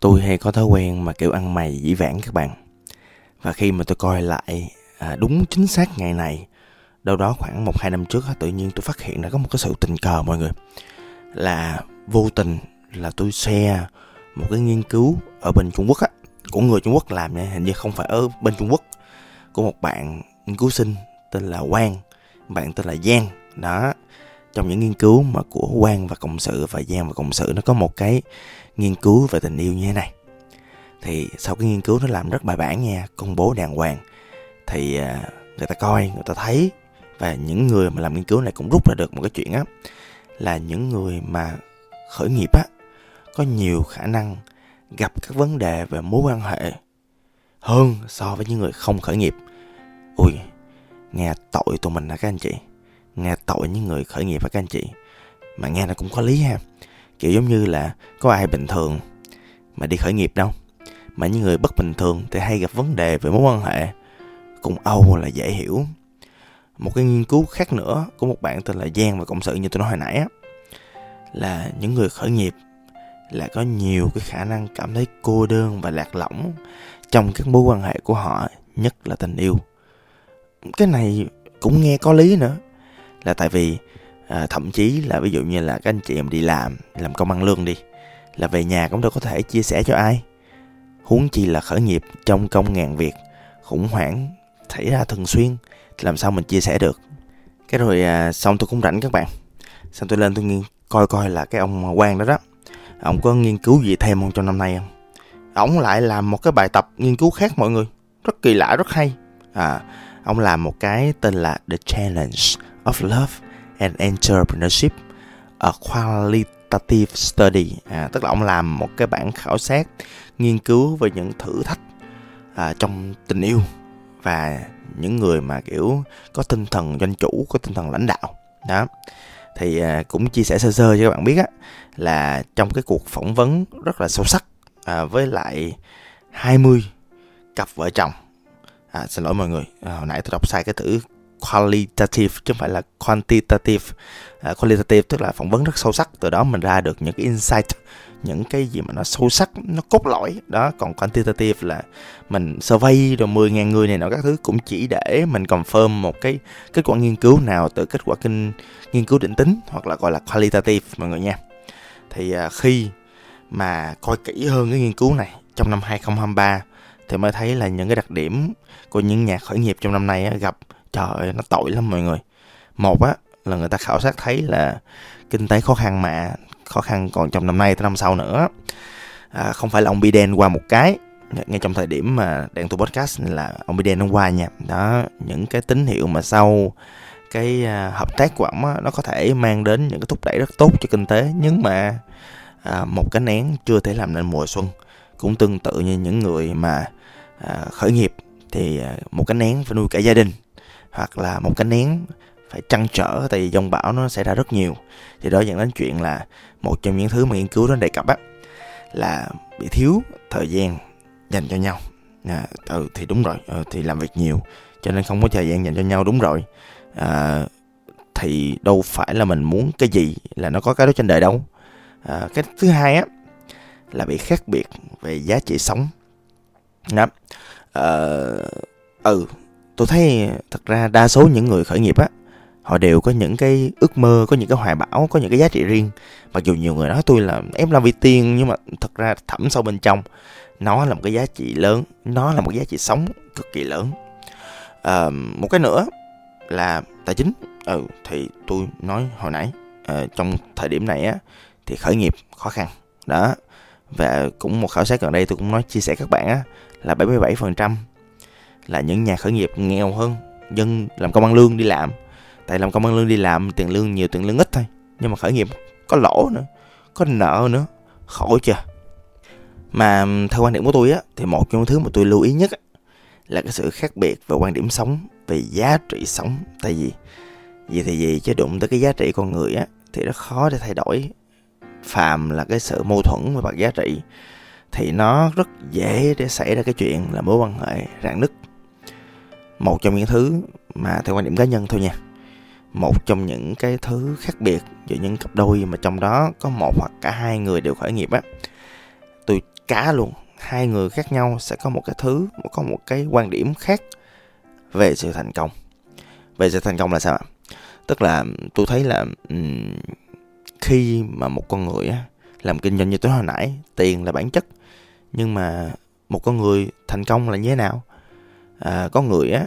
tôi hay có thói quen mà kiểu ăn mày dĩ vãng các bạn. Và khi mà tôi coi lại à, đúng chính xác ngày này đâu đó khoảng một hai năm trước tự nhiên tôi phát hiện đã có một cái sự tình cờ mọi người. Là vô tình là tôi share một cái nghiên cứu ở bên Trung Quốc á của người Trung Quốc làm nha hình như không phải ở bên Trung Quốc của một bạn nghiên cứu sinh tên là Quang bạn tên là Giang. Đó trong những nghiên cứu mà của Quang và cộng sự và Giang và cộng sự, nó có một cái nghiên cứu về tình yêu như thế này. Thì sau cái nghiên cứu nó làm rất bài bản nha, công bố đàng hoàng, thì à, người ta coi, người ta thấy. Và những người mà làm nghiên cứu này cũng rút ra được một cái chuyện á, là những người mà khởi nghiệp á, có nhiều khả năng gặp các vấn đề về mối quan hệ hơn so với những người không khởi nghiệp. Ui, nghe tội tụi mình hả các anh chị nghe tội những người khởi nghiệp hả các anh chị. Mà nghe nó cũng có lý ha. Kiểu giống như là có ai bình thường mà đi khởi nghiệp đâu. Mà những người bất bình thường thì hay gặp vấn đề về mối quan hệ. Cùng âu là dễ hiểu. Một cái nghiên cứu khác nữa của một bạn tên là Giang và cộng sự như tôi nói hồi nãy á, là những người khởi nghiệp là có nhiều cái khả năng cảm thấy cô đơn và lạc lõng trong các mối quan hệ của họ, nhất là tình yêu. Cái này cũng nghe có lý nữa là tại vì à, thậm chí là ví dụ như là các anh chị em đi làm làm công ăn lương đi là về nhà cũng đâu có thể chia sẻ cho ai. Huống chi là khởi nghiệp trong công ngàn việc khủng hoảng xảy ra thường xuyên làm sao mình chia sẻ được? Cái rồi à, xong tôi cũng rảnh các bạn. Xong tôi lên tôi nghiên coi coi là cái ông quan đó đó ông có nghiên cứu gì thêm không trong năm nay không? Ông lại làm một cái bài tập nghiên cứu khác mọi người rất kỳ lạ rất hay. À ông làm một cái tên là The Challenge of Love and Entrepreneurship a Qualitative Study. À, tức là ông làm một cái bản khảo sát nghiên cứu về những thử thách à, trong tình yêu và những người mà kiểu có tinh thần doanh chủ có tinh thần lãnh đạo. Đó. Thì à, cũng chia sẻ sơ sơ cho các bạn biết á là trong cái cuộc phỏng vấn rất là sâu sắc à, với lại 20 cặp vợ chồng. À, xin lỗi mọi người à, hồi nãy tôi đọc sai cái từ qualitative chứ không phải là quantitative. À, qualitative tức là phỏng vấn rất sâu sắc từ đó mình ra được những cái insight những cái gì mà nó sâu sắc nó cốt lõi. Đó còn quantitative là mình survey rồi 10.000 người này nọ các thứ cũng chỉ để mình confirm một cái kết quả nghiên cứu nào từ kết quả kinh nghiên cứu định tính hoặc là gọi là qualitative mọi người nha. Thì à, khi mà coi kỹ hơn cái nghiên cứu này trong năm 2023 thì mới thấy là những cái đặc điểm của những nhà khởi nghiệp trong năm nay á, gặp trời ơi nó tội lắm mọi người. Một á là người ta khảo sát thấy là kinh tế khó khăn mà khó khăn còn trong năm nay tới năm sau nữa. À, không phải là ông Biden qua một cái. Ngay trong thời điểm mà đang tôi podcast là ông Biden nó qua nha. Đó những cái tín hiệu mà sau cái à, hợp tác của ông á, nó có thể mang đến những cái thúc đẩy rất tốt cho kinh tế. Nhưng mà à, một cái nén chưa thể làm nên mùa xuân. Cũng tương tự như những người mà à, khởi nghiệp thì à, một cái nén phải nuôi cả gia đình hoặc là một cái nén phải trăn trở tại vì dòng bão nó xảy ra rất nhiều. Thì đó dẫn đến chuyện là một trong những thứ mà nghiên cứu nó đề cập á là bị thiếu thời gian dành cho nhau. À, ừ thì đúng rồi ừ, thì làm việc nhiều cho nên không có thời gian dành cho nhau đúng rồi. À, thì đâu phải là mình muốn cái gì là nó có cái đó trên đời đâu. À, cái thứ hai á là bị khác biệt về giá trị sống. Đó. À, ừ tôi thấy thật ra đa số những người khởi nghiệp á họ đều có những cái ước mơ có những cái hoài bão có những cái giá trị riêng. Mặc dù nhiều người nói tôi là em làm vì tiền nhưng mà thật ra thẳm sâu bên trong nó là một cái giá trị lớn nó là một giá trị sống cực kỳ lớn. À, một cái nữa là tài chính. Ừ thì tôi nói hồi nãy à, trong thời điểm này á thì khởi nghiệp khó khăn. Đó và cũng một khảo sát gần đây tôi cũng nói chia sẻ các bạn á là 77% là những nhà khởi nghiệp nghèo hơn dân làm công ăn lương đi làm. Tại làm công ăn lương đi làm tiền lương nhiều tiền lương ít thôi. Nhưng mà khởi nghiệp có lỗ nữa có nợ nữa khổ chưa mà theo quan điểm của tôi á thì một trong những thứ mà tôi lưu ý nhất á, là cái sự khác biệt về quan điểm sống về giá trị sống. Tại vì vì thì gì chứ đụng tới cái giá trị con người á thì rất khó để thay đổi. Phàm là cái sự mâu thuẫn về mặt giá trị thì nó rất dễ để xảy ra cái chuyện là mối quan hệ rạn nứt một trong những thứ mà theo quan điểm cá nhân thôi nha. Một trong những cái thứ khác biệt giữa những cặp đôi mà trong đó có một hoặc cả hai người đều khởi nghiệp á, tôi cá luôn, hai người khác nhau sẽ có một cái thứ, có một cái quan điểm khác về sự thành công. Về sự thành công là sao ạ? Tức là tôi thấy là khi mà một con người làm kinh doanh như tôi hồi nãy, tiền là bản chất, nhưng mà một con người thành công là như thế nào? À, có người á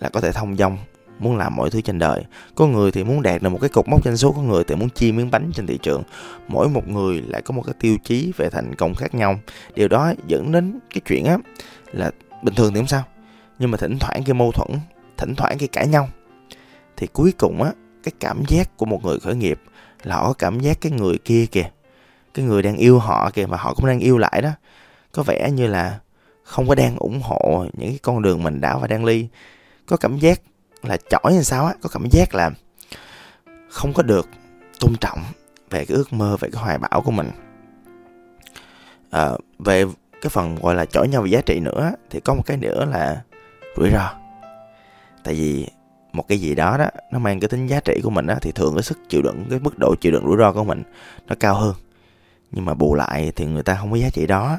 là có thể thông dong muốn làm mọi thứ trên đời. Có người thì muốn đạt được một cái cột mốc doanh số có người thì muốn chia miếng bánh trên thị trường. Mỗi một người lại có một cái tiêu chí về thành công khác nhau. Điều đó dẫn đến cái chuyện á là bình thường thì không sao nhưng mà thỉnh thoảng cái mâu thuẫn thỉnh thoảng cái cãi nhau thì cuối cùng á cái cảm giác của một người khởi nghiệp là họ có cảm giác cái người kia kìa cái người đang yêu họ kìa mà họ cũng đang yêu lại đó. Có vẻ như là không có đang ủng hộ những cái con đường mình đã và đang ly có cảm giác là chỏi như sao á có cảm giác là không có được tôn trọng về cái ước mơ về cái hoài bão của mình. À, về cái phần gọi là chỏi nhau về giá trị nữa thì có một cái nữa là rủi ro. Tại vì một cái gì đó đó nó mang cái tính giá trị của mình á thì thường cái sức chịu đựng cái mức độ chịu đựng rủi ro của mình nó cao hơn. Nhưng mà bù lại thì người ta không có giá trị đó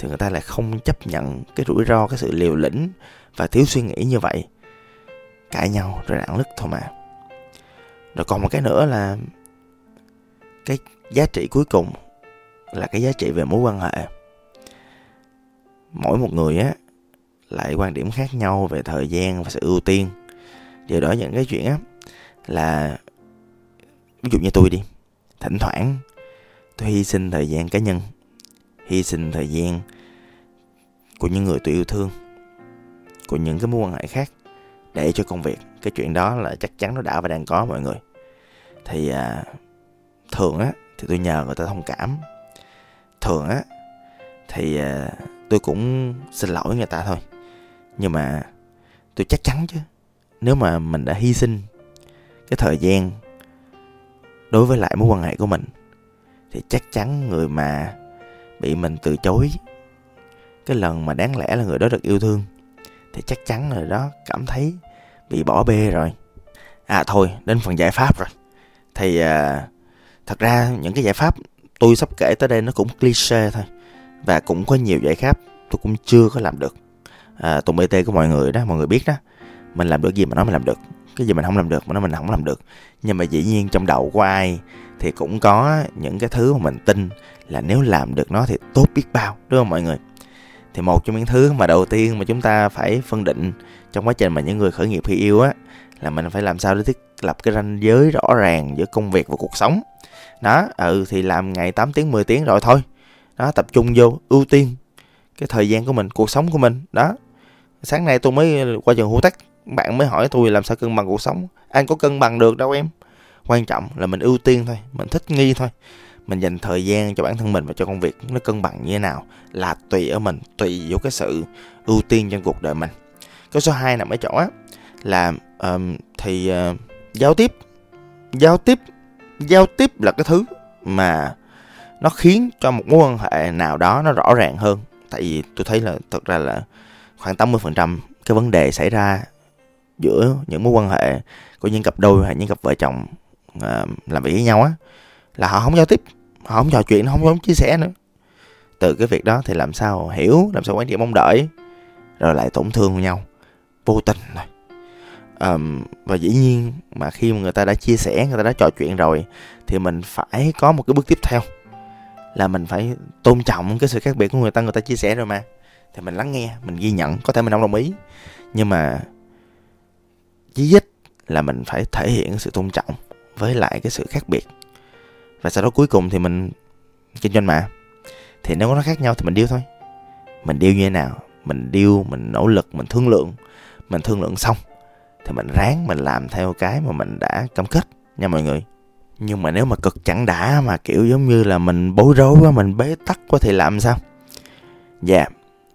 thì người ta lại không chấp nhận cái rủi ro, cái sự liều lĩnh và thiếu suy nghĩ như vậy. Cãi nhau rồi đạn nứt thôi mà. Rồi còn một cái nữa là cái giá trị cuối cùng là cái giá trị về mối quan hệ. Mỗi một người á, lại quan điểm khác nhau về thời gian và sự ưu tiên. Điều đó những cái chuyện á, là ví dụ như tôi đi, thỉnh thoảng tôi hy sinh thời gian cá nhân hy sinh thời gian của những người tôi yêu thương của những cái mối quan hệ khác để cho công việc. Cái chuyện đó là chắc chắn nó đã và đang có mọi người. Thì à, thường á thì tôi nhờ người ta thông cảm. Thường á thì à, tôi cũng xin lỗi người ta thôi. Nhưng mà tôi chắc chắn chứ nếu mà mình đã hy sinh cái thời gian đối với lại mối quan hệ của mình thì chắc chắn người mà bị mình từ chối. Cái lần mà đáng lẽ là người đó được yêu thương thì chắc chắn là đó cảm thấy bị bỏ bê rồi. À thôi đến phần giải pháp rồi. Thì à, thật ra những cái giải pháp tôi sắp kể tới đây nó cũng cliché thôi và cũng có nhiều giải pháp tôi cũng chưa có làm được. À, tùng bt của mọi người đó mọi người biết đó. Mình làm được gì mà nói mình làm được cái gì mình không làm được, mà nó mình không làm được. Nhưng mà dĩ nhiên trong đầu của ai thì cũng có những cái thứ mà mình tin là nếu làm được nó thì tốt biết bao, đúng không mọi người? Thì một trong những thứ mà đầu tiên mà chúng ta phải phân định trong quá trình mà những người khởi nghiệp khi yêu á, là mình phải làm sao để thiết lập cái ranh giới rõ ràng giữa công việc và cuộc sống. Đó ừ thì làm ngày 8 tiếng 10 tiếng rồi thôi. Đó, tập trung vô, ưu tiên cái thời gian của mình, cuộc sống của mình. Đó, sáng nay tôi mới qua trường hữu tách bạn mới hỏi tôi làm sao cân bằng cuộc sống. Anh có cân bằng được đâu em. Quan trọng là mình ưu tiên thôi mình thích nghi thôi. Mình dành thời gian cho bản thân mình và cho công việc nó cân bằng như thế nào là tùy ở mình tùy vô cái sự ưu tiên trong cuộc đời mình. Cái số 2 nằm ở chỗ á là um, thì uh, giao tiếp. Giao tiếp giao tiếp là cái thứ mà nó khiến cho một mối quan hệ nào đó nó rõ ràng hơn. Tại vì tôi thấy là thật ra là khoảng 80% cái vấn đề xảy ra giữa những mối quan hệ của những cặp đôi hay những cặp vợ chồng uh, làm việc với nhau á là họ không giao tiếp họ không trò chuyện không không chia sẻ nữa từ cái việc đó thì làm sao hiểu làm sao quan điểm mong đợi rồi lại tổn thương nhau vô tình rồi. um, và dĩ nhiên mà khi mà người ta đã chia sẻ người ta đã trò chuyện rồi thì mình phải có một cái bước tiếp theo là mình phải tôn trọng cái sự khác biệt của người ta người ta chia sẻ rồi mà thì mình lắng nghe mình ghi nhận có thể mình không đồng ý nhưng mà chí ít là mình phải thể hiện sự tôn trọng với lại cái sự khác biệt. Và sau đó cuối cùng thì mình kinh doanh mà. Thì nếu nó khác nhau thì mình điêu thôi. Mình điêu như thế nào? Mình điêu, mình nỗ lực, mình thương lượng. Mình thương lượng xong thì mình ráng mình làm theo cái mà mình đã cam kết nha mọi người. Nhưng mà nếu mà cực chẳng đã mà kiểu giống như là mình bối rối quá, mình bế tắc quá thì làm sao? Dạ yeah.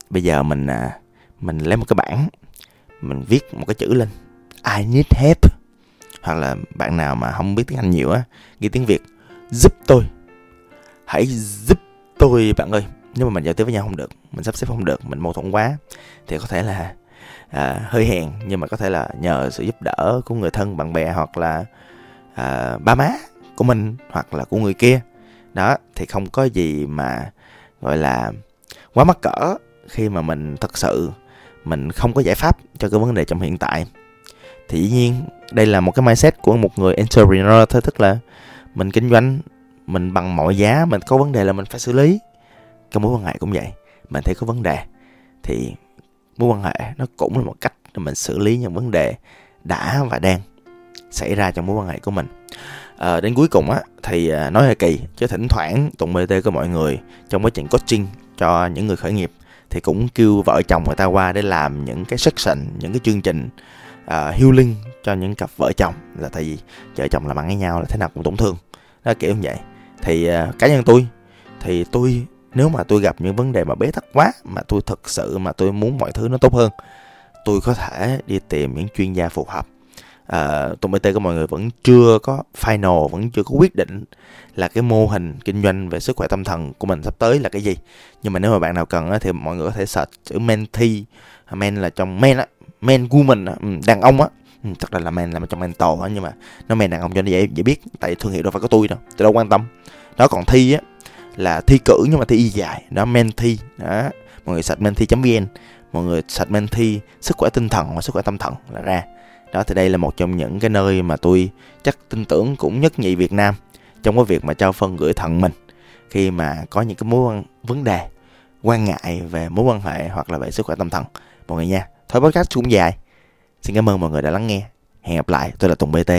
bây giờ mình à, mình lấy một cái bảng, mình viết một cái chữ lên. I need help. Hoặc là bạn nào mà không biết tiếng Anh nhiều á ghi tiếng Việt giúp tôi. Hãy giúp tôi bạn ơi. Nếu mà mình giao tiếp với nhau không được mình sắp xếp không được mình mâu thuẫn quá thì có thể là à, hơi hèn nhưng mà có thể là nhờ sự giúp đỡ của người thân bạn bè hoặc là à, ba má của mình hoặc là của người kia. Đó thì không có gì mà gọi là quá mắc cỡ khi mà mình thật sự mình không có giải pháp cho cái vấn đề trong hiện tại thì dĩ nhiên đây là một cái mindset của một người entrepreneur thôi tức là mình kinh doanh mình bằng mọi giá mình có vấn đề là mình phải xử lý. Cái mối quan hệ cũng vậy mình thấy có vấn đề thì mối quan hệ nó cũng là một cách để mình xử lý những vấn đề đã và đang xảy ra trong mối quan hệ của mình. À, đến cuối cùng á thì à, nói hơi kỳ chứ thỉnh thoảng tụng bt của mọi người trong quá trình coaching cho những người khởi nghiệp thì cũng kêu vợ chồng người ta qua để làm những cái section những cái chương trình uh, healing cho những cặp vợ chồng là tại vì vợ chồng làm ăn với nhau là thế nào cũng tổn thương. Đó kiểu như vậy. Thì uh, cá nhân tôi thì tôi nếu mà tôi gặp những vấn đề mà bế tắc quá mà tôi thực sự mà tôi muốn mọi thứ nó tốt hơn tôi có thể đi tìm những chuyên gia phù hợp. À, tụi bt của mọi người vẫn chưa có final vẫn chưa có quyết định là cái mô hình kinh doanh về sức khỏe tâm thần của mình sắp tới là cái gì. Nhưng mà nếu mà bạn nào cần thì mọi người có thể search chữ mentee men là trong men á men woman à. ừ, đàn ông á. Ừ, thật ra là men là trong mentor á, nhưng mà nó men đàn ông cho nó dễ dễ biết. Tại thương hiệu đâu phải có tôi đâu tôi đâu quan tâm. Đó, còn thi á, là thi cử nhưng mà thi y dài. Đó thi. Đó, mọi người sạch men thi vn. Mọi người sạch men thi sức khỏe tinh thần và sức khỏe tâm thần là ra. Đó, thì đây là một trong những cái nơi mà tôi chắc tin tưởng cũng nhất nhị Việt Nam trong cái việc mà trao phân gửi thận mình khi mà có những cái mối quan, vấn đề quan ngại về mối quan hệ hoặc là về sức khỏe tâm thần. Mọi người nha thôi podcast cũng dài. Xin cảm ơn mọi người đã lắng nghe. Hẹn gặp lại. Tôi là Tùng BT